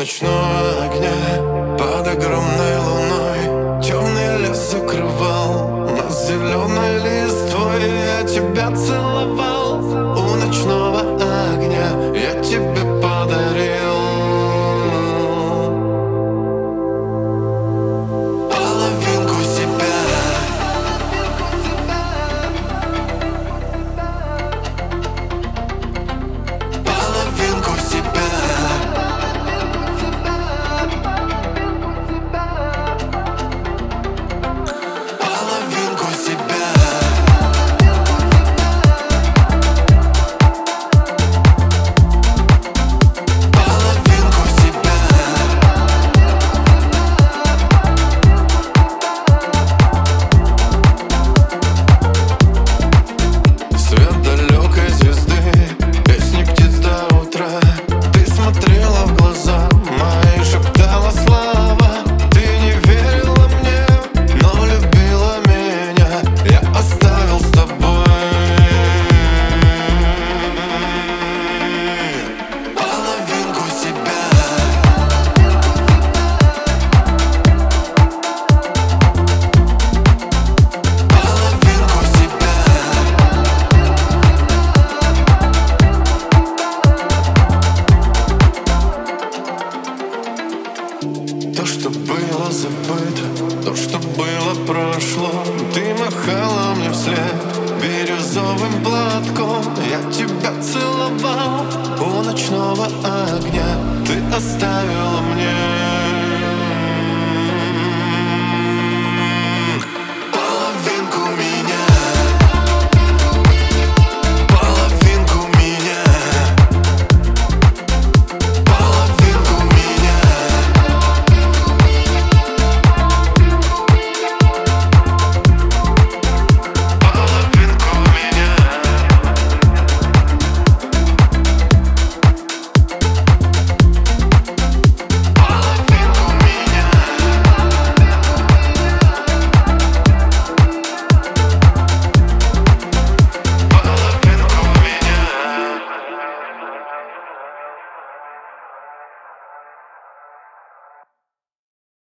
ночного огня Под огромной луной. Темный лес закрывал Нас зеленой листвой Я тебя целовал. У ночного огня Я тебе подарил То, что было забыто, то, что было прошло Ты махала мне вслед бирюзовым платком. Я тебя целовал у ночного огня. Ты оставила